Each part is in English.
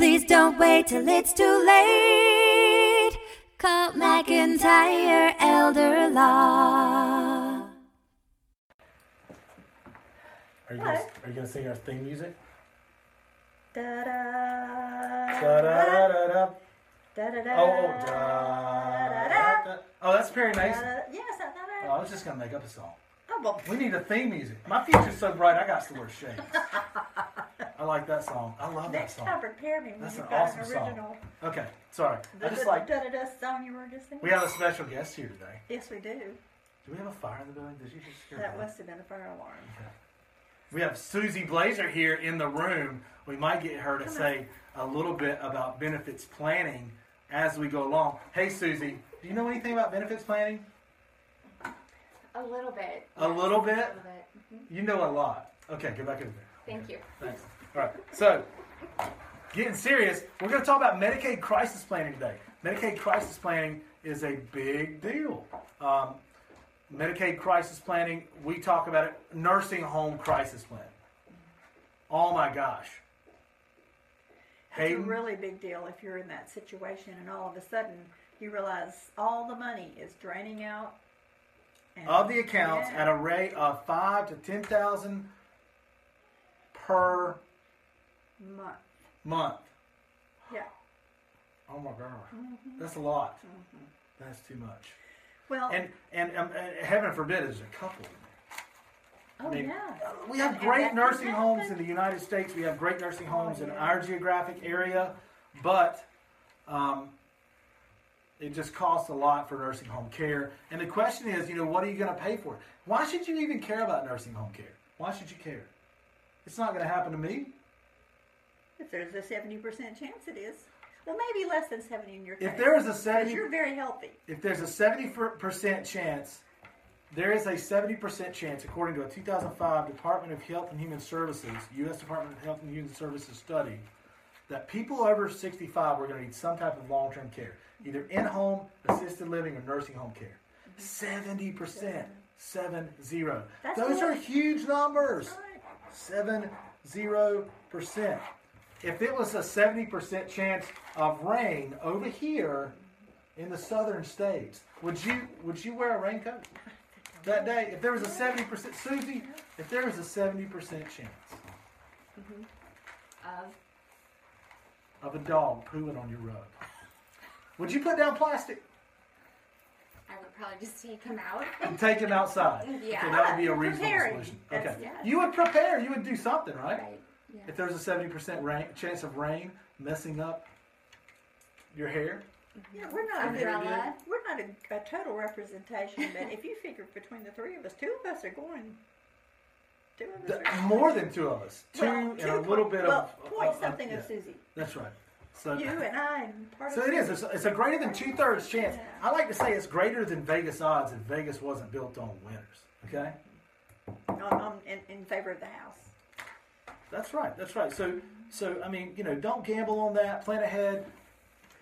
Please don't wait till it's too late. Call McIntyre Elder Law. Are you gonna, are you gonna sing our theme music? Da da Da da da da. da da da. Oh, oh, da, da, da. Oh, that's Perry Mason. Yes, I thought Oh, I. I was just gonna make up a song. Oh, well, We need a theme music. My future's so bright, I got to wear shades. I like that song. I love that next song. time prepare me when That's you've an got awesome an song. original. Okay, sorry. I The just like. da da song you were just singing. We have a special guest here today. Yes, we do. Do we have a fire in the building? Did you just hear That that? must have been a fire alarm. We have Susie Blazer here in the room. We might get her to Come on. say a little bit about benefits planning as we go along. Hey, Susie, do you know anything about benefits planning? A little bit. A little bit? A little bit. Mhm. You know a lot. Okay, go back in there. Thank you. Thanks. All right. So, getting serious, we're going to talk about Medicaid crisis planning today. Medicaid crisis planning is a big deal. Um, Medicaid crisis planning, we talk about it, nursing home crisis plan. Oh my gosh. It's a really big deal if you're in that situation and all of a sudden you realize all the money is draining out. of the accounts Yeah. at a rate of five to ten thousand per month. month. Yeah. Oh my gosh, Mm-hmm. that's a lot. That's too much. Well, And and, um, and heaven forbid, there's a couple. oh I mean, yeah. We have And- great nursing homes in the United States. We have great nursing homes in yeah. our geographic area, but um, it just costs a lot for nursing home care. And the question is, you know, what are you going to pay for? Why should you even care about nursing home care? Why should you care? It's not going to happen to me. If there's a seventy percent chance, it is. Well, maybe less than seventy in your case. If there is a 70 you're very healthy. if there's a 70% chance, there is a 70% chance, according to a 2005 Department of Health and Human Services, U.S. Department of Health and Human Services study, that people over 65 are going to need some type of long term care, either in home, assisted living, or nursing home care. 70%. Seven zero. That's Those good. are huge numbers. Right. Seven zero percent. If it was a seventy percent chance of rain over here in the southern states, would you would you wear a raincoat that day? If there was a seventy percent, Susie, if there was a seventy percent chance mm-hmm. Of of a dog pooing on your rug, would you put down plastic I would probably just take him out. and take him outside? Yeah. Okay, that would be a reasonable preparing. solution. Okay, you would prepare. You would do something, right? Right. Yeah. If there's a seventy percent rain chance of rain messing up your hair, Yeah, we're not a good, Umbrella. we're not a, a total representation, but if you figure between the three of us, two of us are going. Two of us th- are more than two of us, two Well, and a little bit well, of point of- of- something yeah, of Susie. That's right. So, You and I and part so of it is. It's, it's a greater than two thirds chance. Yeah. I like to say it's greater than Vegas odds if Vegas wasn't built on winners. Okay. on, on, in, in favor of the house. That's right. That's right. So, so I mean, you know, don't gamble on that. Plan ahead.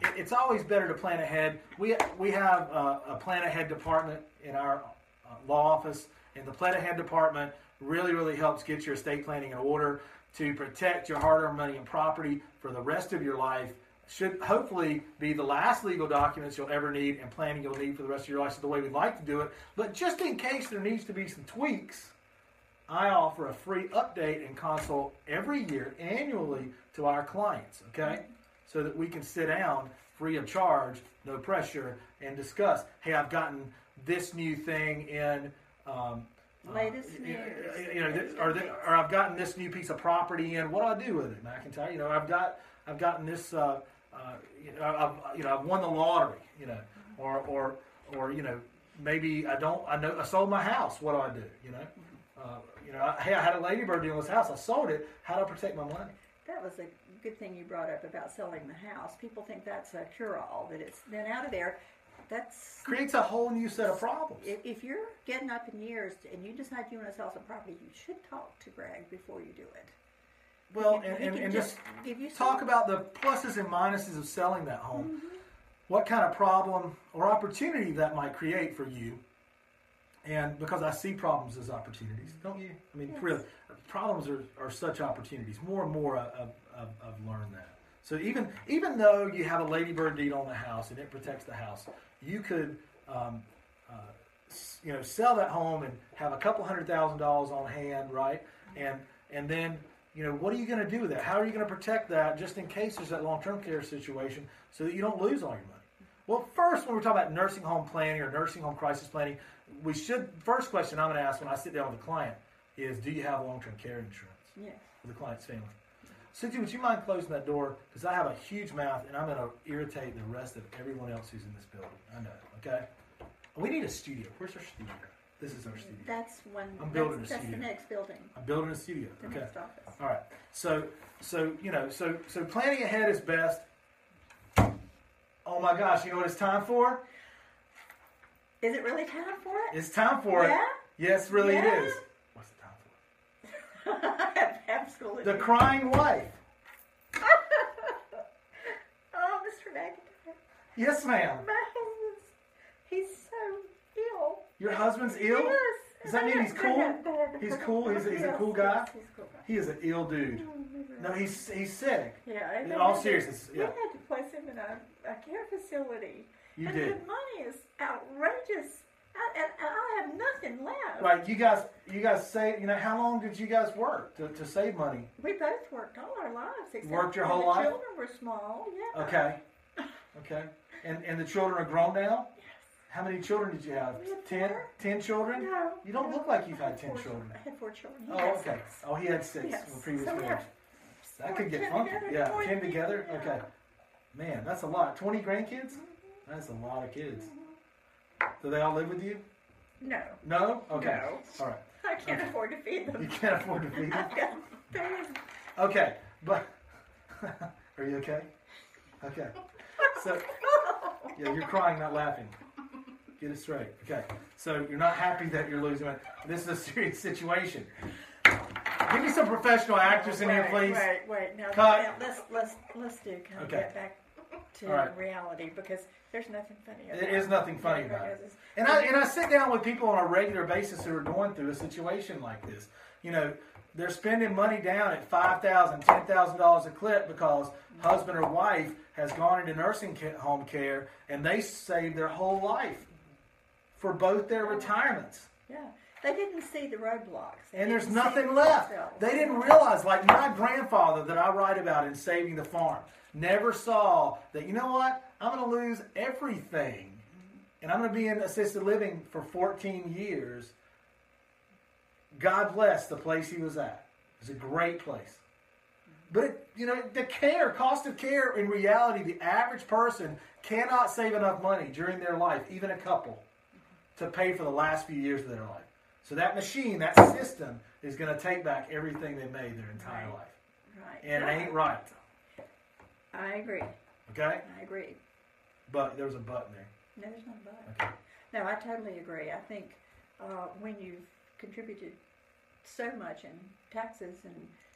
It, it's always better to plan ahead. We we have a plan ahead department in our uh, law office, and the plan ahead department really, really helps get your estate planning in order to protect your hard-earned money and property for the rest of your life. Should hopefully be the last legal documents you'll ever need and planning you'll need for the rest of your life. So the way we'd like to do it, but just in case there needs to be some tweaks. I offer a free update and consult every year annually to our clients, okay? So that we can sit down free of charge, no pressure, and discuss hey, I've gotten this new thing in. Um, uh, Latest you- news. you know, th- or, th- or I've gotten this new piece of property in. What do I do with it, McIntyre? You know, I've got, I've gotten this. Uh, uh, you know, I've, you know, I've won the lottery. You know, or, or, or you know, maybe I don't. I know I sold my house. What do I do? You know, uh, you know, I, hey, I had a ladybird deed in this house. I sold it. How do I protect my money? That was a good thing you brought up about selling the house. People think that's a cure-all. That it's then out of there. That's Creates a whole new set of problems. if, if you're getting up in years and you decide you want to sell some property, you should talk to Greg before you do it. Well, and, and, and just just talk about the pluses and minuses of selling that home. Mm-hmm. What kind of problem or opportunity that might create for you. And because I see problems as opportunities, don't you? I mean, Yes. really, problems are, are such opportunities. More and more, I've, I've, I've learned that. So even even though you have a ladybird deed on the house and it protects the house, you could um, uh, you know sell that home and have a couple hundred thousand dollars on hand, right? And and then you know what are you going to do with that? How are you going to protect that just in case there's that long term care situation so that you don't lose all your money? Well, first, when we're talking about nursing home planning or nursing home crisis planning, we should first question I'm going to ask when I sit down with a client is, do you have long term care insurance Yes. for the client's family? Susie, would you mind closing that door? Because I have a huge mouth and I'm going to irritate the rest of everyone else who's in this building. I know. Okay. We need a studio. Where's our studio? This is our studio. That's when. I'm building that's, a that's the studio. next building. I'm building a studio. The Okay. next office. All right. So, so you know, so so planning ahead is best. Oh my gosh! You know what it's time for? Is it really time for it? It's time for it. Yeah? it. Yes, really Yeah? it is. What's the time for? Absolutely. The crying wife. oh, Mr. McIntyre, Yes, ma'am. my husband's, he's so ill. Your husband's ill? Yes. Does that mean he's cool? He's cool? He's a- he's a cool guy? yes, cool guy. He is an ill dude. Oh, no, he's he's sick. Yeah. In all seriousness, We had to place him in a, a care facility. You and did. the money is outrageous. I, and, and I have nothing left. Right, you guys, you guys say, you know, how long did you guys work to, to save money? We both worked all our lives. Except Worked your whole the life? children were small. Yeah. Okay, okay, and and the children are grown now. How many children did you have? Ten? four. Ten children? No. You don't no, look like you've I had ten four children. I had four children. He Oh, okay. six. Oh, he had six Yes. the previous So marriage. That could get funky. Yeah, ten together, yeah. Okay, man, that's a lot. Twenty grandkids? Mm-hmm. That's a lot of kids. Do they all live with you? No. No. Okay. No. All right. I can't afford to feed them. You can't afford to feed them. I've got things. Okay, but are you okay? Okay. So yeah, you're crying, not laughing. Get it straight. Okay. So you're not happy that you're losing money. This is a serious situation. Give me some professional actors in here, please. Wait, wait. Now, Cut. let's let's let's do kind of Okay. get back to right. reality because there's nothing funny. About it. There is nothing funny about it. And I and I sit down with people on a regular basis who are going through a situation like this. You know, they're spending money down at five thousand, ten thousand dollars a clip because husband or wife has gone into nursing home care and they saved their whole life for both their retirements. Yeah, they didn't see the roadblocks. They And there's nothing left. themselves. They didn't realize, like my grandfather that I write about in Saving the Farm, never saw that, you know what? I'm going to lose everything. And I'm going to be in assisted living for 14 years. God bless the place he was at. It was a great place. But, it, you know, the care, cost of care, in reality, the average person cannot save enough money during their life, even a couple, to pay for the last few years of their life. So that machine, that system, is going to take back everything they made their entire Right. life. Right. And it ain't right. I agree. Okay? I agree. But there was a button there. No, there's not about it. Okay. No, I totally agree. I think uh, when you've contributed so much in taxes and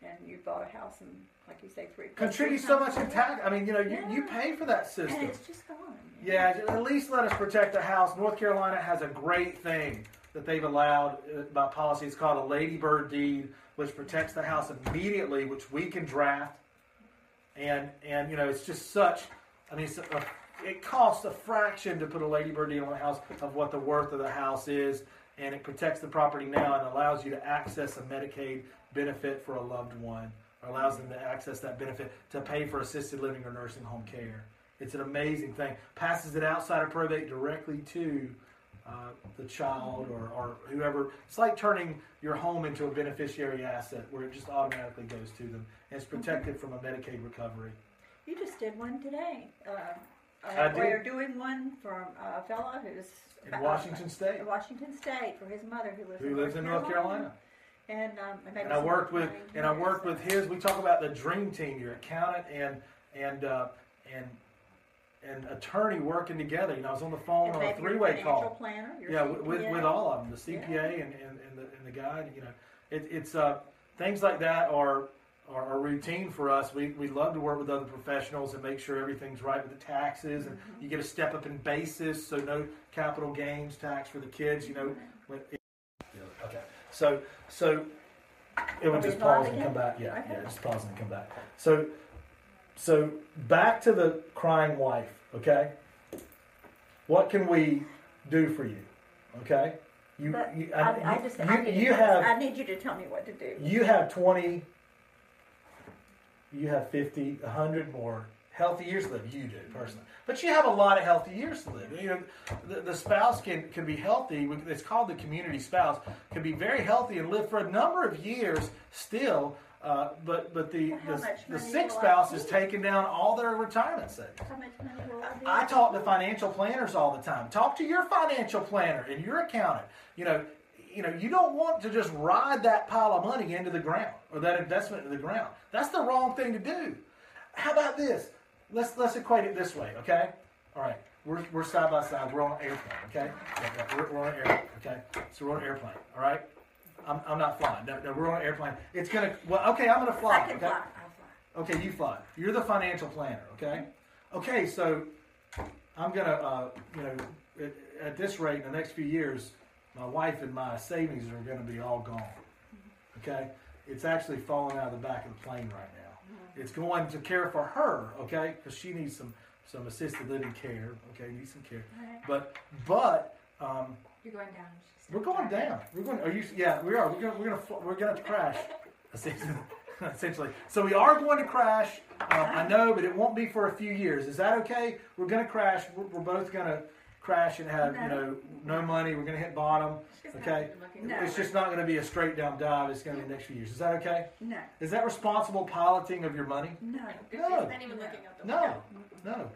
and you bought a house and like you say three Contribute so much in tax. I mean, you know, you, you pay for that system. and it's just gone. Yeah, at least let us protect the house. North Carolina has a great thing that they've allowed uh, by policy. It's called a ladybird deed, which protects the house immediately, which we can draft. And and you know, it's just such. I mean, a, it costs a fraction to put a ladybird deed on the house of what the worth of the house is, and it protects the property now and allows you to access a Medicaid benefit for a loved one, or allows them to access that benefit to pay for assisted living or nursing home care. It's an amazing thing. Passes it outside of probate directly to uh, the child or, or whoever. It's like turning your home into a beneficiary asset where it just automatically goes to them. And it's protected from a Medicaid recovery. You just did one today. Uh, uh, we're doing one from a fellow who's In uh, Washington State. in Washington State for his mother who lives Who in lives in North Carolina. And um, and, And I worked with and I worked with his. We talk about the dream team, your accountant and and uh, and and attorney working together. You know, I was on the phone on a three way financial call. Planner, Yeah, with, with, with all of them, the CPA and, and, and, the, and the guide, you know, it, it's uh, things like that are, are, are routine for us. We, we love to work with other professionals and make sure everything's right with the taxes, and Mm-hmm. you get a step up in basis, so no capital gains tax for the kids. You know, when it, okay. So so it would just pause and come back. Yeah, Okay. yeah, just pause and come back. So so back to the crying wife. Okay, what can we do for you? Okay, you, you, I, I just, you, I need, you have I need you to tell me what to do. you have 20 you have 50 100 more healthy years to live you do personally but you have a lot of healthy years to live you know the, the spouse can, can be healthy it's called the community spouse can be very healthy and live for a number of years still uh, but but the how the, the sick spouse is taking down all their retirement savings How much money I? Talk to financial planners all the time. Talk to your financial planner and your accountant. You know, you know, you don't want to just ride that pile of money into the ground or that investment into the ground. That's the wrong thing to do. How about this? Let's let's equate it this way, okay? All right, we're, we're side by side. We're on an airplane, okay? We're, we're on an airplane, okay? So we're on an airplane, all right? I'm, I'm not flying. No, no, we're on an airplane. It's gonna. Well, okay, I'm gonna fly. I can okay? fly. I'll fly. Okay, you fly. You're the financial planner, okay? Okay, so I'm gonna, uh, you know, at, at this rate, in the next few years, my wife and my savings are gonna be all gone. Okay? It's actually falling out of the back of the plane right now. It's going to care for her, okay? Because she needs some some assisted living care. Okay, needs some care. Right. But but um, You're going down. She's we're going down. We're going. Are you? Yeah, we are. We're going. We're going to. We're going to crash. Essentially. Essentially. So we are going to crash. Um, I know, but it won't be for a few years. Is that okay? We're going to crash. We're, we're both going to crash and have you know no money. We're going to hit bottom. She's not Okay. No. It's just not going to be a straight down dive. It's going to be the next few years. Is that okay? No, Is that responsible piloting of your money? no. She's No. not even looking out the. No. No.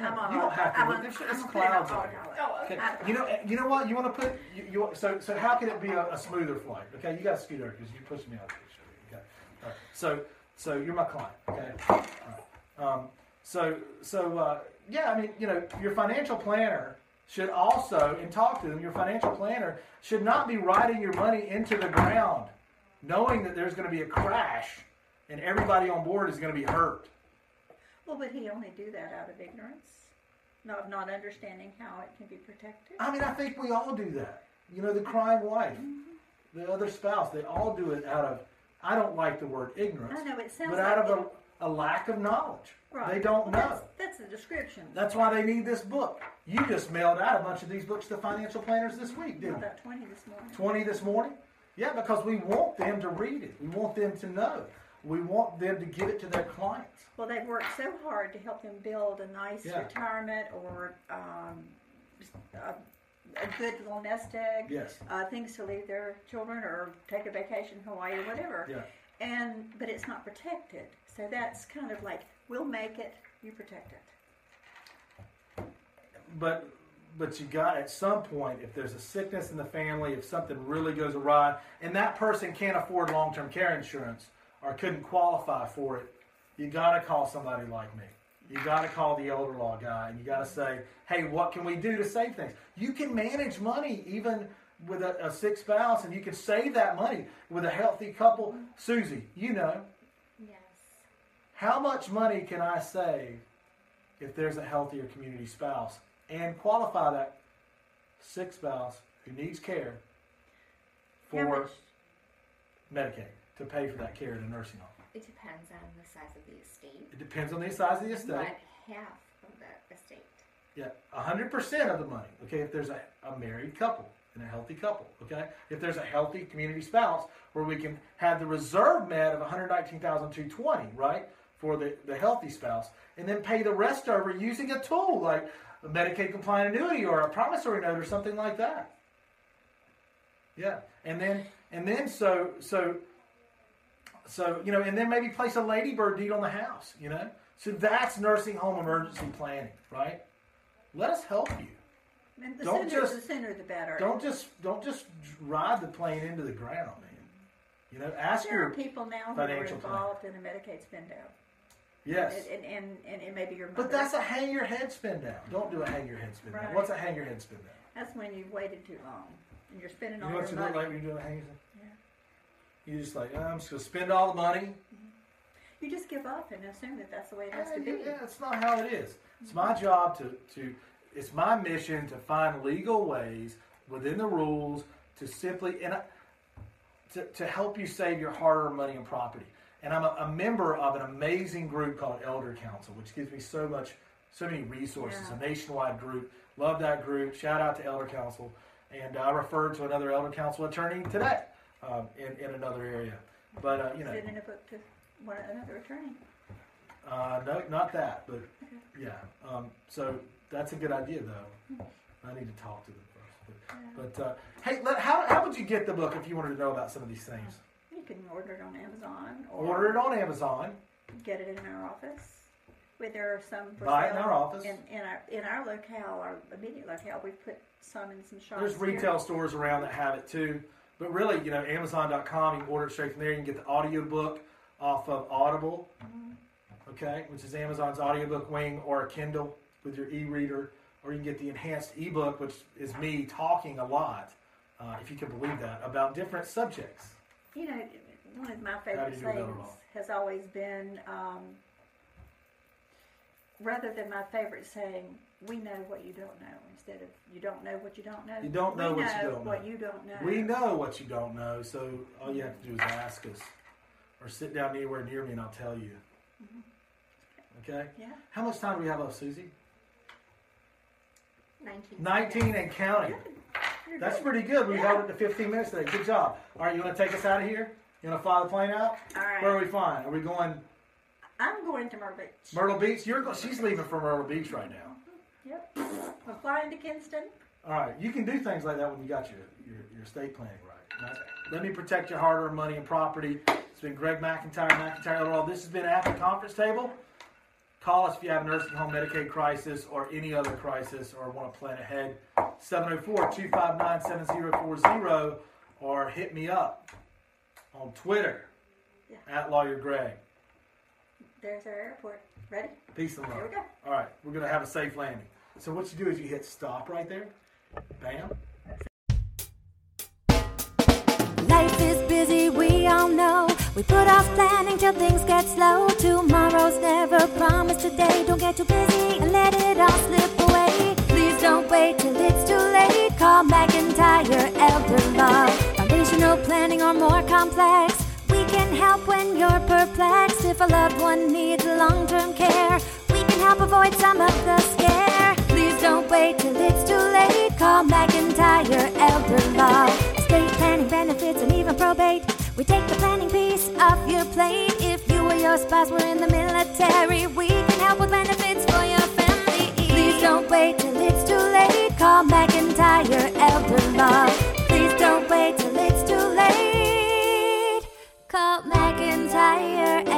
No, I'm on you don't all- have to I'm look. on- There's- I'm it's gonna put it on clouds out autopilot. Oh, Okay. I- You know, you know what? You want to put you, you so so how can it be a, a smoother flight? Okay, you got to scoot over because you pushed me out of the picture. Okay, all right. So so you're my client. Okay. All right. Um, so so uh, yeah, I mean you know your financial planner should also and talk to them. Your financial planner should not be riding your money into the ground, knowing that there's going to be a crash and everybody on board is going to be hurt. Well, would he only do that out of ignorance? Not, not understanding how it can be protected? I mean, I think we all do that. You know, the crying wife, mm-hmm. the other spouse, they all do it out of, I don't like the word ignorance, I know, it sounds but like. out of it- a, a lack of knowledge. Right. They don't Well, know. That's, that's the description. That's why they need this book. You just mailed out a bunch of these books to financial planners this week, didn't you? About 20 this morning. 20 this morning? Yeah, because we want them to read it. We want them to know. We want them to give it to their clients. Well, they've worked so hard to help them build a nice Yeah. retirement or um, a, a good little nest egg. Yes. Uh, things to leave their children or take a vacation in Hawaii or whatever. Yeah. And but it's not protected. So that's kind of like we'll make it, you protect it. but but you got at some point if there's a sickness in the family if something really goes awry and that person can't afford long-term care insurance or couldn't qualify for it you got to call somebody like me. You got to call the elder law guy and you got to say hey what can we do to save things? You can manage money even with a, a sick spouse and you can save that money with a healthy couple. Susie you know. Yes. how much money can I save if there's a healthier community spouse and qualify that sick spouse who needs care for? Medicaid to pay for that care in a nursing home? It depends on the size of the estate, It depends on the size of the estate. but half of the estate. Yeah, hundred percent of the money. Okay, if there's a, a married couple and a healthy couple. Okay, if there's a healthy community spouse where we can have the reserve met of one hundred nineteen thousand two twenty, right, for the the healthy spouse, and then pay the rest over using a tool like a Medicaid compliant annuity or a promissory note or something like that. Yeah, and then and then so so so you know, and then maybe place a ladybird deed on the house. You know, so that's nursing home emergency planning, right? Let us help you. And the Don't sooner, just- the sooner the better. Don't just don't just ride the plane into the ground, man. You know, ask there are your people now who are financial plan. involved in a Medicaid spend down. yes. And, and, and, and it may be your mother. But that's a hang your head spin down. Don't do a hang your head spin down. What's a hang your head spin down? That's when you've waited too long and you're spending You all know what your you look like when you're doing a hang your head? You just like, oh, I'm just gonna spend all the money. Mm-hmm. You just give up and assume that that's the way it has Yeah, to be. yeah, it's not how it is. It's my mm-hmm. job to, to it's my mission to find legal ways within the rules to simply and I, to, to help you save your hard-earned money and property. and I'm a, a member of an amazing group called ElderCounsel, which gives me so much, so many resources. Yeah. A nationwide group. Love that group. Shout out to ElderCounsel. And I referred to another ElderCounsel attorney today um, in, in another area. But uh, you know, Is it in a book to one another attorney? uh, no, not that, but yeah. Um, so that's a good idea, though. I need to talk to them first. But, but uh, hey, let, how, how would you get the book if you wanted to know about some of these things? You can order it on Amazon or Order it on Amazon. get it in our office. Where there are some for Buy it in our office. In, in our in our locale, our immediate locale, we've put some in some shops. There's here. retail stores around that have it too. But really, you know, Amazon.com, you can order it straight from there. You can get the audiobook off of Audible, okay, which is Amazon's audiobook wing, or a Kindle with your e reader, or you can get the enhanced ebook, which is me talking a lot, uh, if you can believe that, about different subjects. You know, one of my favorite things do that sayings wrong? has always been, um, rather than my favorite saying, "We know what you don't know," instead of "You don't know what you don't know." You don't know we what you don't know. what you don't know. We know what you don't know, so all you have to do is ask us, or sit down anywhere near me and I'll tell you. Mm-hmm. Okay? Yeah. How much time do we have left, Susie? 19. 19 and counting. You're That's good. pretty good. We Yeah. held it to 15 minutes today. Good job. All right, you want to take us out of here? You want to fly the plane out? All right. Where are we flying? Are we going I'm going to Myrtle Beach. Myrtle Beach? You're go- she's leaving for Myrtle Beach right now. Yep. We're flying to Kinston. All right, you can do things like that when you got your your, your estate planning right. Let me protect your hard-earned money and property. It's been Greg McIntyre, McIntyre Law. This has been at the Conference Table. Call us if you have a nursing home Medicaid crisis or any other crisis or want to plan ahead. 704-259-7040 or hit me up on Twitter Yeah. at Lawyer Greg. There's our airport. Ready? Peace and love. Here we go. All right, we're going to have a safe landing. So what you do is you hit stop right there. Bam. Life is busy, we all know. We put off planning till things get slow. Tomorrow's never promised today. Don't get too busy and let it all slip away. Please don't wait till it's too late. Call McIntyre Elder Law. Foundational planning or more complex. We can help when you're perplexed. If a loved one needs long term care, class, we're in the military. We can help with benefits for your family. Please don't wait till it's too late. Call McIntyre Elder Law. Please don't wait till it's too late. Call McIntyre